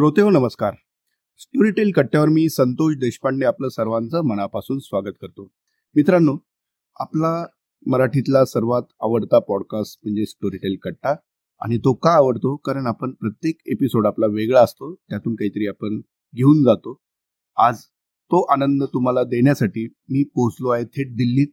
श्रोते हो नमस्कार. स्टोरीटेल कट्ट्यावर मी संतोष देशपांडे आपलं सर्वांचं मनापासून स्वागत करतो. मित्रांनो आपला मराठीतला सर्वात आवडता पॉडकास्ट म्हणजे स्टोरीटेल कट्टा आणि तो का आवडतो? कारण आपण प्रत्येक एपिसोड आपला वेगळा असतो त्यातून काहीतरी आपण घेऊन जातो. आज तो आनंद तुम्हाला देण्यासाठी मी पोहोचलो आहे थेट दिल्लीत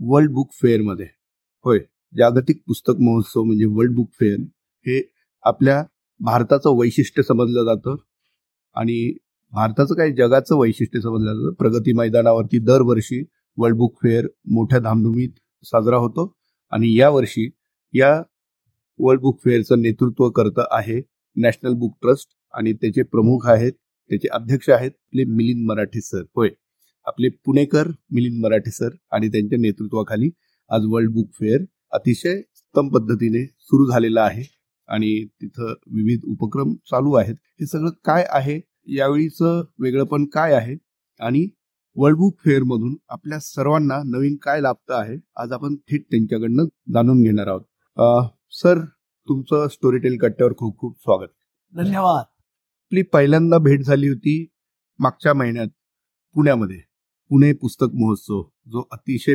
वर्ल्ड बुक फेअरमध्ये होय जागतिक पुस्तक महोत्सव म्हणजे वर्ल्ड बुक फेअर हे आपल्या भारताचं वैशिष्ट्य समजलं जातं. आणि भारताचं काही जगाचं वैशिष्ट्य समजलं जातं. प्रगती मैदानावरती दरवर्षी वर्ल्ड बुक फेअर मोठ्या धामधुमीत साजरा होतो. आणि यावर्षी या वर्ल्ड बुक फेअरचं नेतृत्व करत आहे नॅशनल बुक ट्रस्ट आणि त्याचे प्रमुख आहेत त्याचे अध्यक्ष आहेत आपले मिलिंद मराठे सर. होय. आपले पुणेकर मिलिंद मराठे सर आणि त्यांच्या नेतृत्वाखाली आज वर्ल्ड बुक फेअर अतिशय उत्तम पद्धतीने सुरू झालेला आहे. आणि तिथं विविध उपक्रम चालू आहेत. हे सगळं काय आहे? यावेळीचं वेगळंपण काय आहे? आणि वर्ल्ड बुक फेअर मधून आपल्या सर्वांना नवीन काय लाभतं आहे? आज आपण थेट त्यांच्याकडनं जाणून घेणार आहोत. सर तुमचं स्टोरी टेल कट्ट्यावर खूप खूप स्वागत. धन्यवाद. आपली पहिल्यांदा भेट झाली होती मागच्या महिन्यात पुण्यामध्ये. पुणे पुस्तक महोत्सव जो अतिशय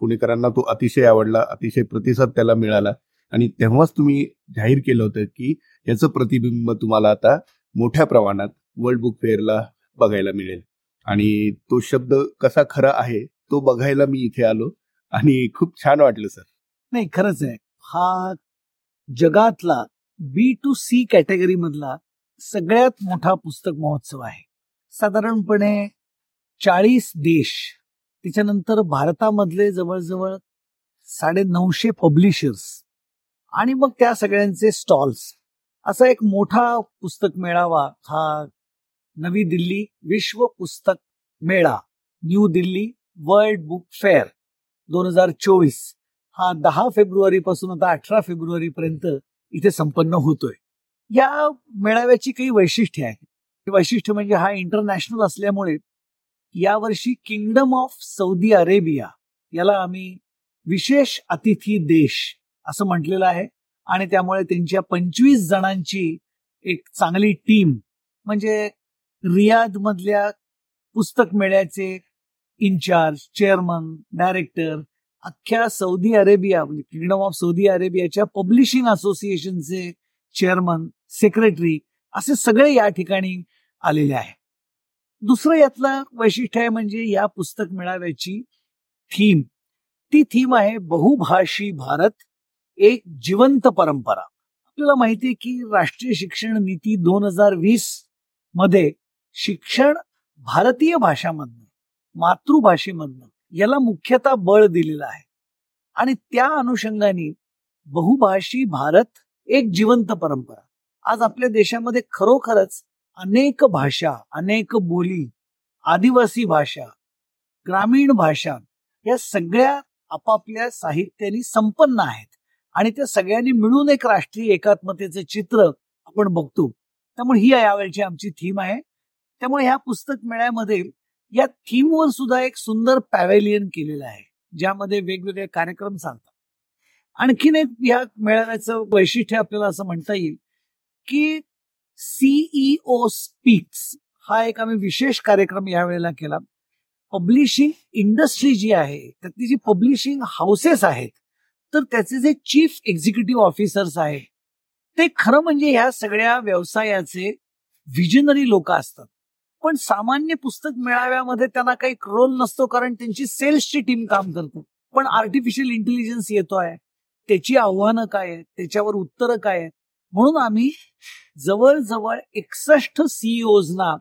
पुणेकरांना तो अतिशय आवडला अतिशय प्रतिसाद त्याला मिळाला. आणि तेव्हाच तुम्ही जाहीर केलं होतं की याचं प्रतिबिंब तुम्हाला आता मोठ्या प्रमाणात वर्ल्ड बुक फेअरला बघायला मिळेल. आणि तो शब्द कसा खरा आहे तो बघायला मी इथे आलो आणि खूप छान वाटलं सर. नाही खरंच आहे. हा जगातला बी टू सी कॅटेगरी मधला सगळ्यात मोठा पुस्तक महोत्सव आहे. साधारणपणे चाळीस देश त्याच्यानंतर भारतामधले जवळजवळ साडे नऊशे पब्लिशर्स आणि मग त्या सगळ्यांचे स्टॉल्स असा एक मोठा पुस्तक मेळावा हा नवी दिल्ली विश्व पुस्तक मेळा New Delhi world book fair दोन हजार चोवीस. हा दहा फेब्रुवारी पासून आता अठरा फेब्रुवारी पर्यंत इथे संपन्न होतोय. या मेळाव्याची काही वैशिष्ट्ये आहेत. वैशिष्ट्य म्हणजे हा इंटरनॅशनल असल्यामुळे यावर्षी किंगडम ऑफ सौदी अरेबिया याला आम्ही विशेष अतिथी देश असं म्हटलेलं आहे. आणि त्यामुळे त्यांच्या पंचवीस जणांची एक चांगली टीम म्हणजे रियाद मधल्या पुस्तक मेळ्याचे इन्चार्ज चेअरमन डायरेक्टर अख्ख्या सौदी अरेबिया म्हणजे किंगडम ऑफ सौदी अरेबियाच्या पब्लिशिंग असोसिएशनचे चेअरमन सेक्रेटरी असे सगळे या ठिकाणी आलेले आहे. दुसरं यातलं वैशिष्ट्य आहे म्हणजे या पुस्तक मेळाव्याची थीम ती थीम आहे बहुभाषी भारत एक जिवंत परंपरा. आपल्याला माहिती आहे की राष्ट्रीय शिक्षण नीती दोन हजार वीसमध्ये शिक्षण भारतीय भाषामधनं मातृभाषेमधनं याला मुख्यतः बळ दिलेलं आहे. आणि त्या अनुषंगाने बहुभाषी भारत एक जिवंत परंपरा. आज आपल्या देशामध्ये खरोखरच अनेक भाषा अनेक बोली आदिवासी भाषा ग्रामीण भाषा या सगळ्या आपापल्या साहित्याने संपन्न आहेत. आणि त्या सगळ्यांनी मिळून एक राष्ट्रीय एकात्मतेचं चित्र आपण बघतो. त्यामुळे ही यावेळची आमची थीम आहे. त्यामुळे ह्या पुस्तक मेळ्यामध्ये या थीमवर सुद्धा एक सुंदर पॅवेलियन केलेलं आहे ज्यामध्ये वेगवेगळे कार्यक्रम चालतात. आणखीन एक या मेळाव्याचं वैशिष्ट्य आपल्याला असं म्हणता येईल की सीईओ स्पीक्स हा एक आम्ही विशेष कार्यक्रम यावेळेला केला. पब्लिशिंग इंडस्ट्री जी आहे त्यातली जी पब्लिशिंग हाऊसेस आहेत तर त्याचे जे चीफ एक्झिक्युटिव्ह ऑफिसर्स आहेत ते खरं म्हणजे ह्या सगळ्या व्यवसायाचे विजनरी लोक असतात. पण सामान्य पुस्तक मेळाव्यामध्ये त्यांना काही रोल नसतो कारण त्यांची सेल्सची टीम काम करते. पण आर्टिफिशियल इंटेलिजन्स येतो आहे. त्याची आव्हानं काय आहेत? त्याच्यावर उत्तरं काय आहेत? म्हणून आम्ही जवळजवळ एकसष्ट सीईओजना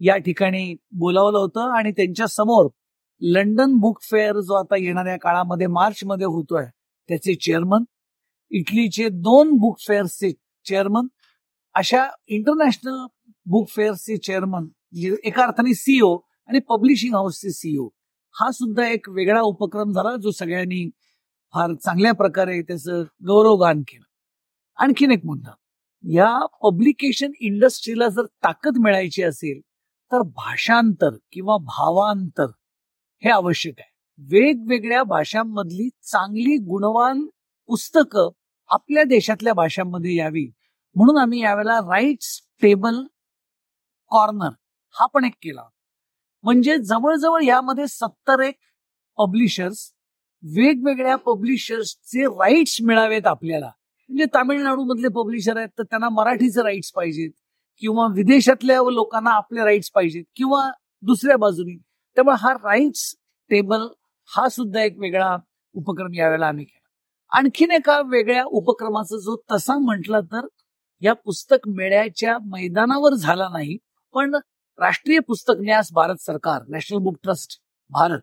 या ठिकाणी बोलावलं होतं आणि त्यांच्यासमोर लंडन बुक फेअर जो आता येणाऱ्या काळामध्ये मार्च मध्ये होतोय त्याचे चेअरमन इटलीचे दोन बुक फेअर्सचे चेअरमन अशा इंटरनॅशनल बुक फेअर्सचे चेअरमन एका अर्थाने सीईओ आणि पब्लिशिंग हाऊसचे सीईओ हा सुद्धा एक वेगळा उपक्रम झाला जो सगळ्यांनी फार चांगल्या प्रकारे त्याचं गौरवगान केलं. आणखीन एक मुद्दा. या पब्लिकेशन इंडस्ट्रीला जर ताकद मिळायची असेल तर भाषांतर किंवा भावांतर हे आवश्यक आहे. वेगवेगळ्या भाषांमधली चांगली गुणवान पुस्तकं आपल्या देशातल्या भाषांमध्ये यावी. म्हणून आम्ही यावेळेला राईट्स टेबल कॉर्नर हा पण एक केला. म्हणजे जवळजवळ यामध्ये सत्तर एक पब्लिशर्स वेगवेगळ्या पब्लिशर्सचे राईट्स मिळावेत आपल्याला. म्हणजे तामिळनाडू मधले पब्लिशर आहेत तर त्यांना मराठीचे राईट्स पाहिजेत. किंवा विदेशातल्या लोकांना आपले राईट्स पाहिजेत. किंवा दुसऱ्या बाजूनी. त्यामुळे हा राईट्स टेबल हा सुद्धा एक वेगळा उपक्रम यावेळेला आम्ही केला. आणखीन एका वेगळ्या उपक्रमाचा जो तसा म्हटला तर या पुस्तक मेळ्याच्या मैदानावर झाला नाही पण राष्ट्रीय पुस्तक न्यास भारत सरकार नॅशनल बुक ट्रस्ट भारत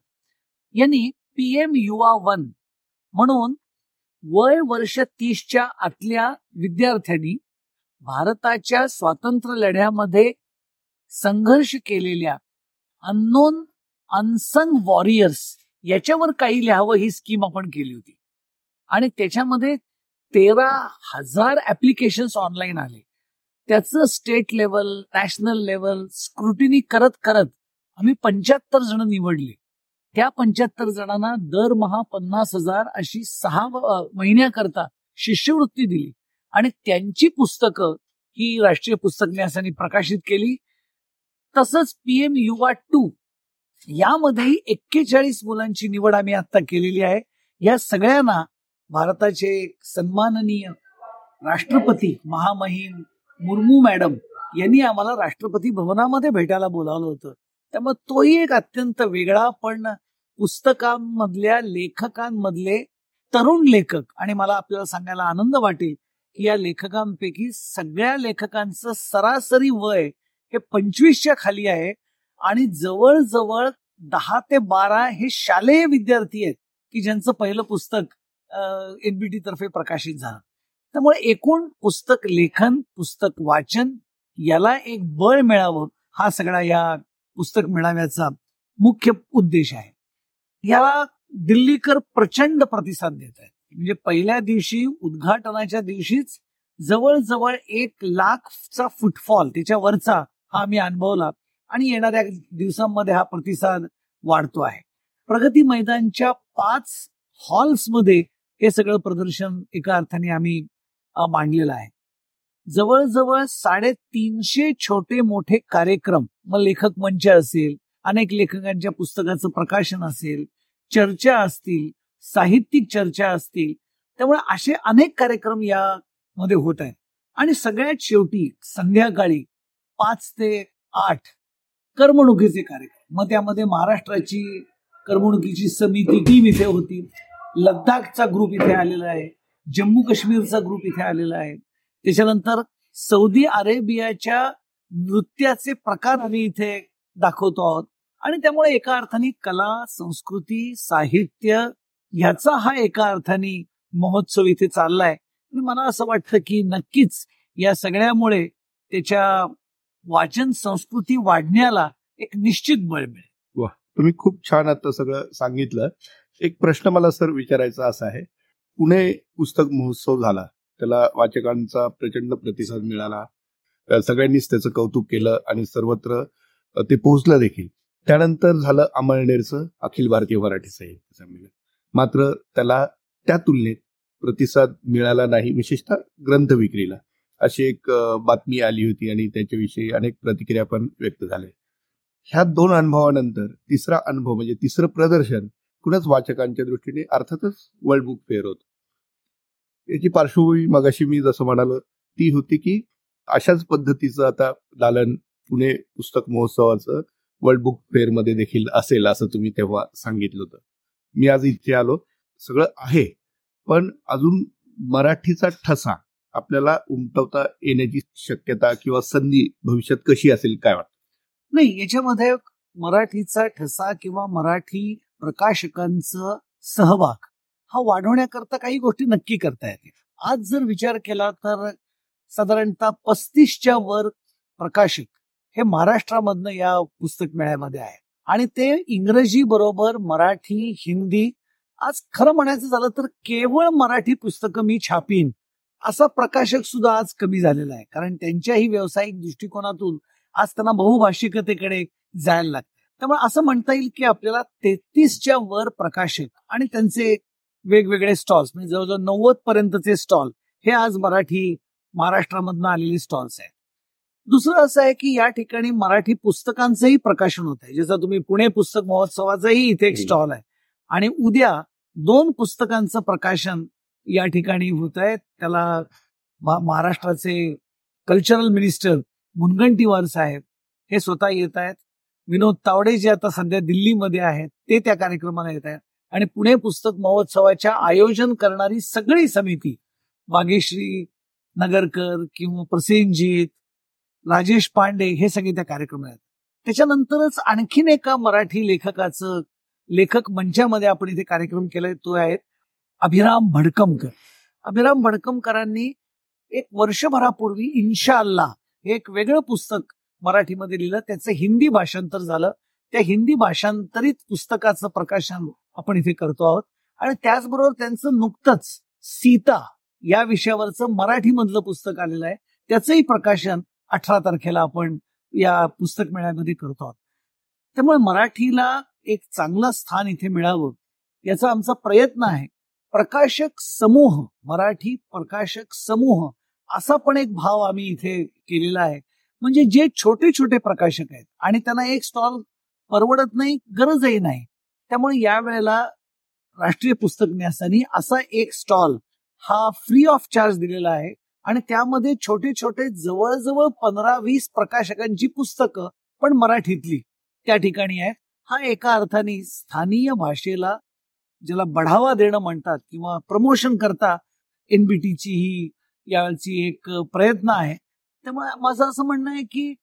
यांनी पीएम युवा वन म्हणून वय वर्ष तीसच्या आतल्या विद्यार्थ्यांनी भारताच्या स्वातंत्र्य लढ्यामध्ये संघर्ष केलेल्या अननोन अनसंग वॉरियर्स याच्यावर काही लिहावं ही स्कीम आपण केली होती. आणि त्याच्यामध्ये तेरा हजार ऍप्लिकेशन्स ऑनलाईन आले. त्याचं state level national level scrutiny करत करत आम्ही पंच्याहत्तर जण निवडले. त्या पंच्याहत्तर जणांना दरमहा पन्नास हजार अशी सहा महिन्याकरता शिष्यवृत्ती दिली. आणि त्यांची पुस्तकं ही राष्ट्रीय पुस्तक न्यासाने प्रकाशित केली. तसंच पीएम युवा टू यामध्येही एक्केचाळीस मुलांची निवड आम्ही आता केलेली आहे. या सगळ्यांना भारताचे सन्माननीय राष्ट्रपती महामहिम मुर्मू मॅडम यांनी आम्हाला राष्ट्रपती भवनामध्ये भेटायला बोलावलं होतं. त्यामुळे तोही एक अत्यंत वेगळा पण पुस्तकांमधल्या लेखकांमधले तरुण लेखक आणि मला आपल्याला सांगायला आनंद वाटेल की या लेखकांपैकी सगळ्या लेखकांचं सरासरी वय हे पंचवीसच्या खाली आहे. आणि जवळजवळ दहा ते बारा हे शालेय विद्यार्थी आहेत की ज्यांचं पहिलं पुस्तक एनबीटी तर्फे प्रकाशित झालं. त्यामुळे एकूण पुस्तक लेखन पुस्तक वाचन याला एक बळ मिळावं हा सगळा या पुस्तक मेळाव्याचा मुख्य उद्देश आहे. याला दिल्लीकर प्रचंड प्रतिसाद देत आहेत. म्हणजे पहिल्या दिवशी उद्घाटनाच्या दिवशीच जवळजवळ एक लाखचा फुटफॉल त्याच्या वरचा हा आम्ही अनुभवला आणि येणाऱ्या दिवसांमध्ये हा प्रतिसाद वाढतो आहे. प्रगती मैदानच्या पाच हॉल्समध्ये हे सगळं प्रदर्शन एका अर्थाने आम्ही मांडलेलं आहे. जवळजवळ साडेतीनशे छोटे मोठे कार्यक्रम मग लेखक मंच असेल अनेक लेखकांच्या पुस्तकाचं प्रकाशन असेल चर्चा असतील साहित्यिक चर्चा असतील त्यामुळे असे अनेक कार्यक्रम यामध्ये होत आहेत. आणि सगळ्यात शेवटी संध्याकाळी पाच ते आठ करमणुकीचे कार्यक्रम. मग त्यामध्ये महाराष्ट्राची करमणुकीची समिती टीम इथे होती. लद्दाखचा ग्रुप इथे आलेला आहे. जम्मू काश्मीरचा ग्रुप इथे आलेला आहे. त्याच्यानंतर सौदी अरेबियाच्या नृत्याचे प्रकार आम्ही इथे दाखवतो आहोत. आणि त्यामुळे एका अर्थाने कला संस्कृती साहित्य ह्याचा हा एका अर्थाने महोत्सव इथे चाललाय. आणि मला असं वाटतं की नक्कीच या सगळ्यामुळे त्याच्या वाचन संस्कृती वाढण्याला एक निश्चित बळ मिळेल. वा तुम्ही खूप छान आता सगळं सांगितलं. एक प्रश्न मला सर विचारायचा असा आहे. पुणे पुस्तक महोत्सव झाला. त्याला वाचकांचा प्रचंड प्रतिसाद मिळाला. सगळ्यांनीच त्याचं कौतुक केलं आणि सर्वत्र ते पोहोचलं देखील. त्यानंतर झालं अमळनेरचं अखिल भारतीय मराठी साहित्य संमेलन. मात्र त्याला त्या तुलनेत प्रतिसाद मिळाला नाही विशेषतः ग्रंथ विक्रीला. अशी एक बातमी आली होती आणि त्याच्याविषयी अनेक प्रतिक्रिया पण व्यक्त झाल्या. ह्या दोन अनुभवानंतर तिसरा अनुभव म्हणजे तिसरं प्रदर्शन कुणाच वाचकांच्या दृष्टीने अर्थातच वर्ल्ड बुक फेअर होत. याची पार्श्वभूमी मगाशी मी जसं म्हणालो ती होती की अशाच पद्धतीचं आता दालन पुणे पुस्तक महोत्सवाचं वर्ल्ड बुक फेअरमध्ये देखील असेल असं तुम्ही तेव्हा सांगितलं होतं. मी आज इथे आलो. सगळं आहे पण अजून मराठीचा ठसा आपल्याला उमटवता येण्याची शक्यता किंवा संधी भविष्यात कशी असेल काय वाटतं? नाही याच्यामध्ये मराठीचा ठसा किंवा मराठी प्रकाशकांचं सहभाग हा वाढवण्याकरता काही गोष्टी नक्की करता येतील. आज जर विचार केला तर साधारणतः पस्तीसच्या वर प्रकाशक हे महाराष्ट्रामधनं या पुस्तक मेळ्यामध्ये आहे. आणि ते इंग्रजी बरोबर मराठी हिंदी आज खरं म्हणायचं झालं तर केवळ मराठी पुस्तकं मी छापीन असा प्रकाशक सुद्धा आज कमी झालेला आहे. कारण त्यांच्याही व्यावसायिक दृष्टिकोनातून आज त्यांना बहुभाषिकतेकडे जायला लागतं. त्यामुळे असं म्हणता येईल की आपल्याला तेहतीसच्या वर प्रकाशक आणि त्यांचे वेगवेगळे स्टॉल्स म्हणजे जवळजवळ नव्वद पर्यंतचे स्टॉल हे आज मराठी महाराष्ट्रामधनं आलेले स्टॉल्स आहेत. दुसरं असं आहे की या ठिकाणी मराठी पुस्तकांचंही प्रकाशन होत आहे. जसं तुम्ही पुणे पुस्तक महोत्सवाचाही इथे एक. स्टॉल आहे. आणि उद्या दोन पुस्तकांचं प्रकाशन या ठिकाणी होत आहेत. त्याला महाराष्ट्राचे कल्चरल मिनिस्टर मुनगंटीवार साहेब हे स्वतः येत आहेत. विनोद तावडे जे आता सध्या दिल्लीमध्ये आहेत ते त्या कार्यक्रमाला येत आहेत. आणि पुणे पुस्तक महोत्सवाच्या आयोजन करणारी सगळी समिती वागेश्री नगरकर किंवा प्रसेनजीत राजेश पांडे हे सगळे त्या कार्यक्रमात आहेत. त्याच्यानंतरच आणखीन एका मराठी लेखकाचं लेखक मंचामध्ये आपण इथे कार्यक्रम केलाय तो आहे अभिराम भडकमकर. अभिराम भडकमकरांनी एक वर्षभरापूर्वी इन्शा अल्लाह हे एक वेगळं पुस्तक मराठीमध्ये लिहिलं. त्याचं हिंदी भाषांतर झालं. त्या हिंदी भाषांतरित पुस्तकाचं प्रकाशन आपण इथे करतो आहोत. आणि त्याचबरोबर त्यांचं नुकतंच सीता या विषयावरचं मराठीमधलं पुस्तक आलेलं आहे. त्याचंही प्रकाशन अठरा तारखेला आपण या पुस्तक मेळ्यामध्ये करतो आहोत. त्यामुळे मराठीला एक चांगलं स्थान इथे मिळावं याचा आमचा प्रयत्न आहे. प्रकाशक समूह मराठी प्रकाशक समूह असा पण एक भाव आम्ही इथे केलेला आहे. म्हणजे जे छोटे छोटे प्रकाशक आहेत आणि त्यांना एक स्टॉल परवडत नाही गरजही नाही. त्यामुळे यावेळेला राष्ट्रीय पुस्तक न्यासानी असा एक स्टॉल हा फ्री ऑफ चार्ज दिलेला आहे. आणि त्यामध्ये छोटे छोटे जवळजवळ पंधरा वीस प्रकाशकांची पुस्तकं पण मराठीतली त्या ठिकाणी आहेत. हा एका अर्थाने स्थानीय भाषेला ज्याला बढावा देणं म्हणतात किंवा प्रमोशन करता एनबीटीची ही याची एक प्रयत्न आहे. त्यामुळे माझं असं म्हणणं आहे की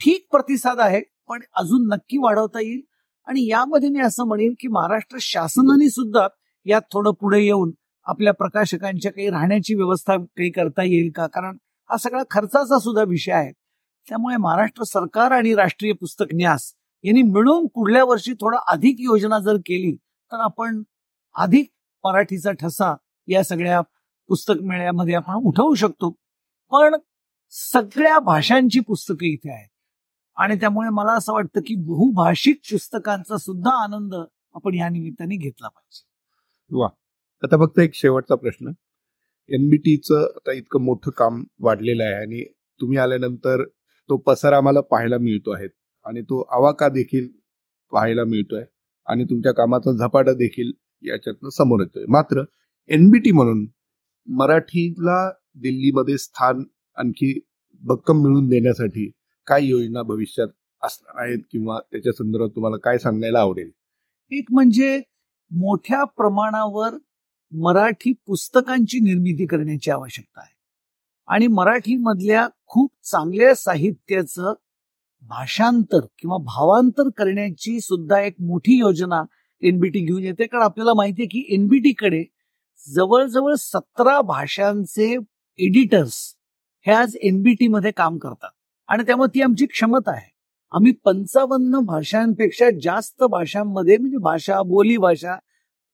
ठीक प्रतिसाद आहे पण अजून नक्की वाढवता येईल. आणि यामध्ये मी असं म्हणेन की महाराष्ट्र शासनाने सुद्धा यात थोडं पुढे येऊन आपल्या प्रकाशकांच्या काही राहण्याची व्यवस्था काही करता येईल का? कारण हा सगळा खर्चाचा सुद्धा विषय आहे. त्यामुळे महाराष्ट्र सरकार आणि राष्ट्रीय पुस्तक न्यास यांनी मिळून पुढल्या वर्षी थोडा अधिक योजना जर केली तर आपण अधिक मराठीचा ठसा या सगळ्या पुस्तक मेळ्यामध्ये आपण उठवू शकतो. पण सगळ्या भाषांची पुस्तकं इथे आहेत. आणि त्यामुळे मला असं वाटतं की बहुभाषिक पुस्तकांचा सुद्धा आनंद आपण या निमित्ताने घेतला पाहिजे. वा. आता फक्त एक शेवटचा प्रश्न. एनबीटीचं आता इतकं मोठं काम वाढलेलं आहे आणि तुम्ही आल्यानंतर तो पसार आम्हाला पाहायला मिळतो आहे आणि तो आवाका देखील पाहायला मिळतोय आणि तुमच्या कामाचा झपाटा देखील याच्यातनं समोर येतोय. मात्र एनबीटी म्हणून मराठीला दिल्लीमध्ये स्थान आणखी भक्कम मिळवून देण्यासाठी काय योजना भविष्यात असणार आहेत किंवा त्याच्या संदर्भात तुम्हाला काय सांगायला आवडेल? एक म्हणजे मोठ्या प्रमाणावर मराठी पुस्तकांची निर्मिती करण्याची आवश्यकता आहे. आणि मराठीमधल्या खूप चांगल्या साहित्याचं भाषांतर किंवा भावांतर करण्याची सुद्धा एक मोठी योजना एनबीटी घेऊन येते. कारण आपल्याला माहिती आहे की एनबीटी कडे जवळजवळ सतरा भाषांचे एडिटर्स हे आज एनबीटी मध्ये काम करतात. आणि त्यामुळे ती आमची क्षमता आहे. आम्ही पंचावन्न भाषांपेक्षा जास्त भाषांमध्ये म्हणजे भाषा बोली भाषा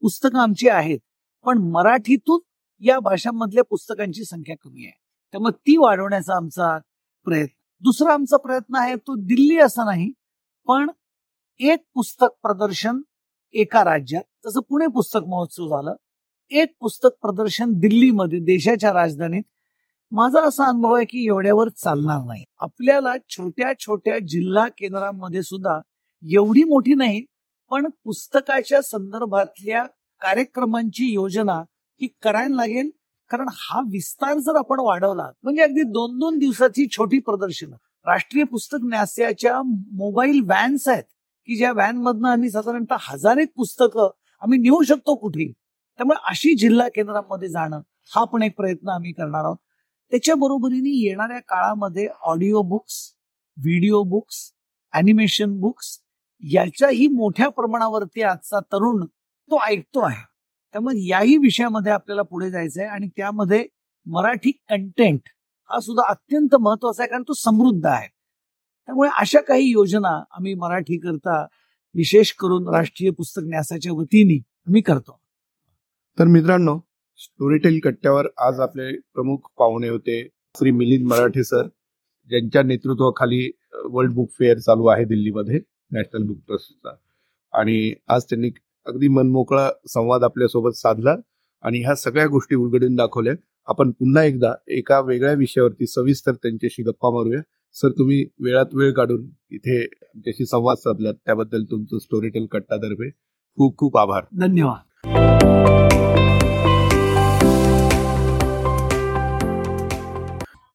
पुस्तकं आमची आहेत. पण मराठीतून या भाषांमधल्या पुस्तकांची संख्या कमी आहे. त्यामुळे ती वाढवण्याचा आमचा प्रयत्न. दुसरा आमचा प्रयत्न आहे तो दिल्ली असा नाही पण एक पुस्तक प्रदर्शन एका राज्यात. जसं पुणे पुस्तक महोत्सव झालं. एक पुस्तक प्रदर्शन दिल्लीमध्ये देशाच्या राजधानीत. माझा असा अनुभव आहे की एवढ्यावर चालणार नाही. आपल्याला छोट्या छोट्या जिल्हा केंद्रांमध्ये सुद्धा एवढी मोठी नाही पण पुस्तकाच्या संदर्भातल्या कार्यक्रमांची योजना ही करायला लागेल. कारण हा विस्तार जर आपण वाढवला म्हणजे अगदी दोन दोन दिवसाची छोटी प्रदर्शनं. राष्ट्रीय पुस्तक न्यासाच्या मोबाईल व्हॅन्स आहेत. की ज्या व्हॅनमधनं आम्ही साधारणतः हजार एक पुस्तकं आम्ही नेऊ शकतो कुठेही त्यामुळे अशी जिल्हा केंद्रामध्ये जाणं हा पण एक प्रयत्न आम्ही करणार आहोत. त्याच्या बरोबरीने येणाऱ्या काळामध्ये audio books video books animation books याच्याही मोठ्या प्रमाणावरती आजचा तरुण तो ऐकतो आहे. त्यामुळे याही विषयामध्ये आपल्याला पुढे जायचं आहे आणि त्यामध्ये मराठी कंटेंट हा सुद्धा अत्यंत महत्त्वाचा आहे कारण तो समृद्ध आहे. त्यामुळे अशा काही योजना आम्ही मराठी करता विशेष करून राष्ट्रीय पुस्तक न्यासाच्या वतीने आम्ही करतो. तर मित्रांनो स्टोरीटेल कट्ट्यावर आज आपले प्रमुख पाहुणे होते श्री मिलिंद मराठे सर ज्यांच्या नेतृत्वाखाली वर्ल्ड बुक फेअर चालू आहे दिल्लीमध्ये नॅशनल बुक ट्रस्टचा आणि आज त्यांनी अगदी मनमोकळा संवाद आपल्यासोबत साधला आणि ह्या सगळ्या गोष्टी उलगडून दाखवल्या आपण पुन्हा एकदा एका वेगळ्या विषयावरती सविस्तर त्यांच्याशी गप्पा मारूया. सर तुम्ही वेळात वेळ काढून इथे आमच्याशी संवाद साधलात. त्याबद्दल तुमचं स्टोरीटेल कट्टातर्फे खूप खूप आभार. धन्यवाद.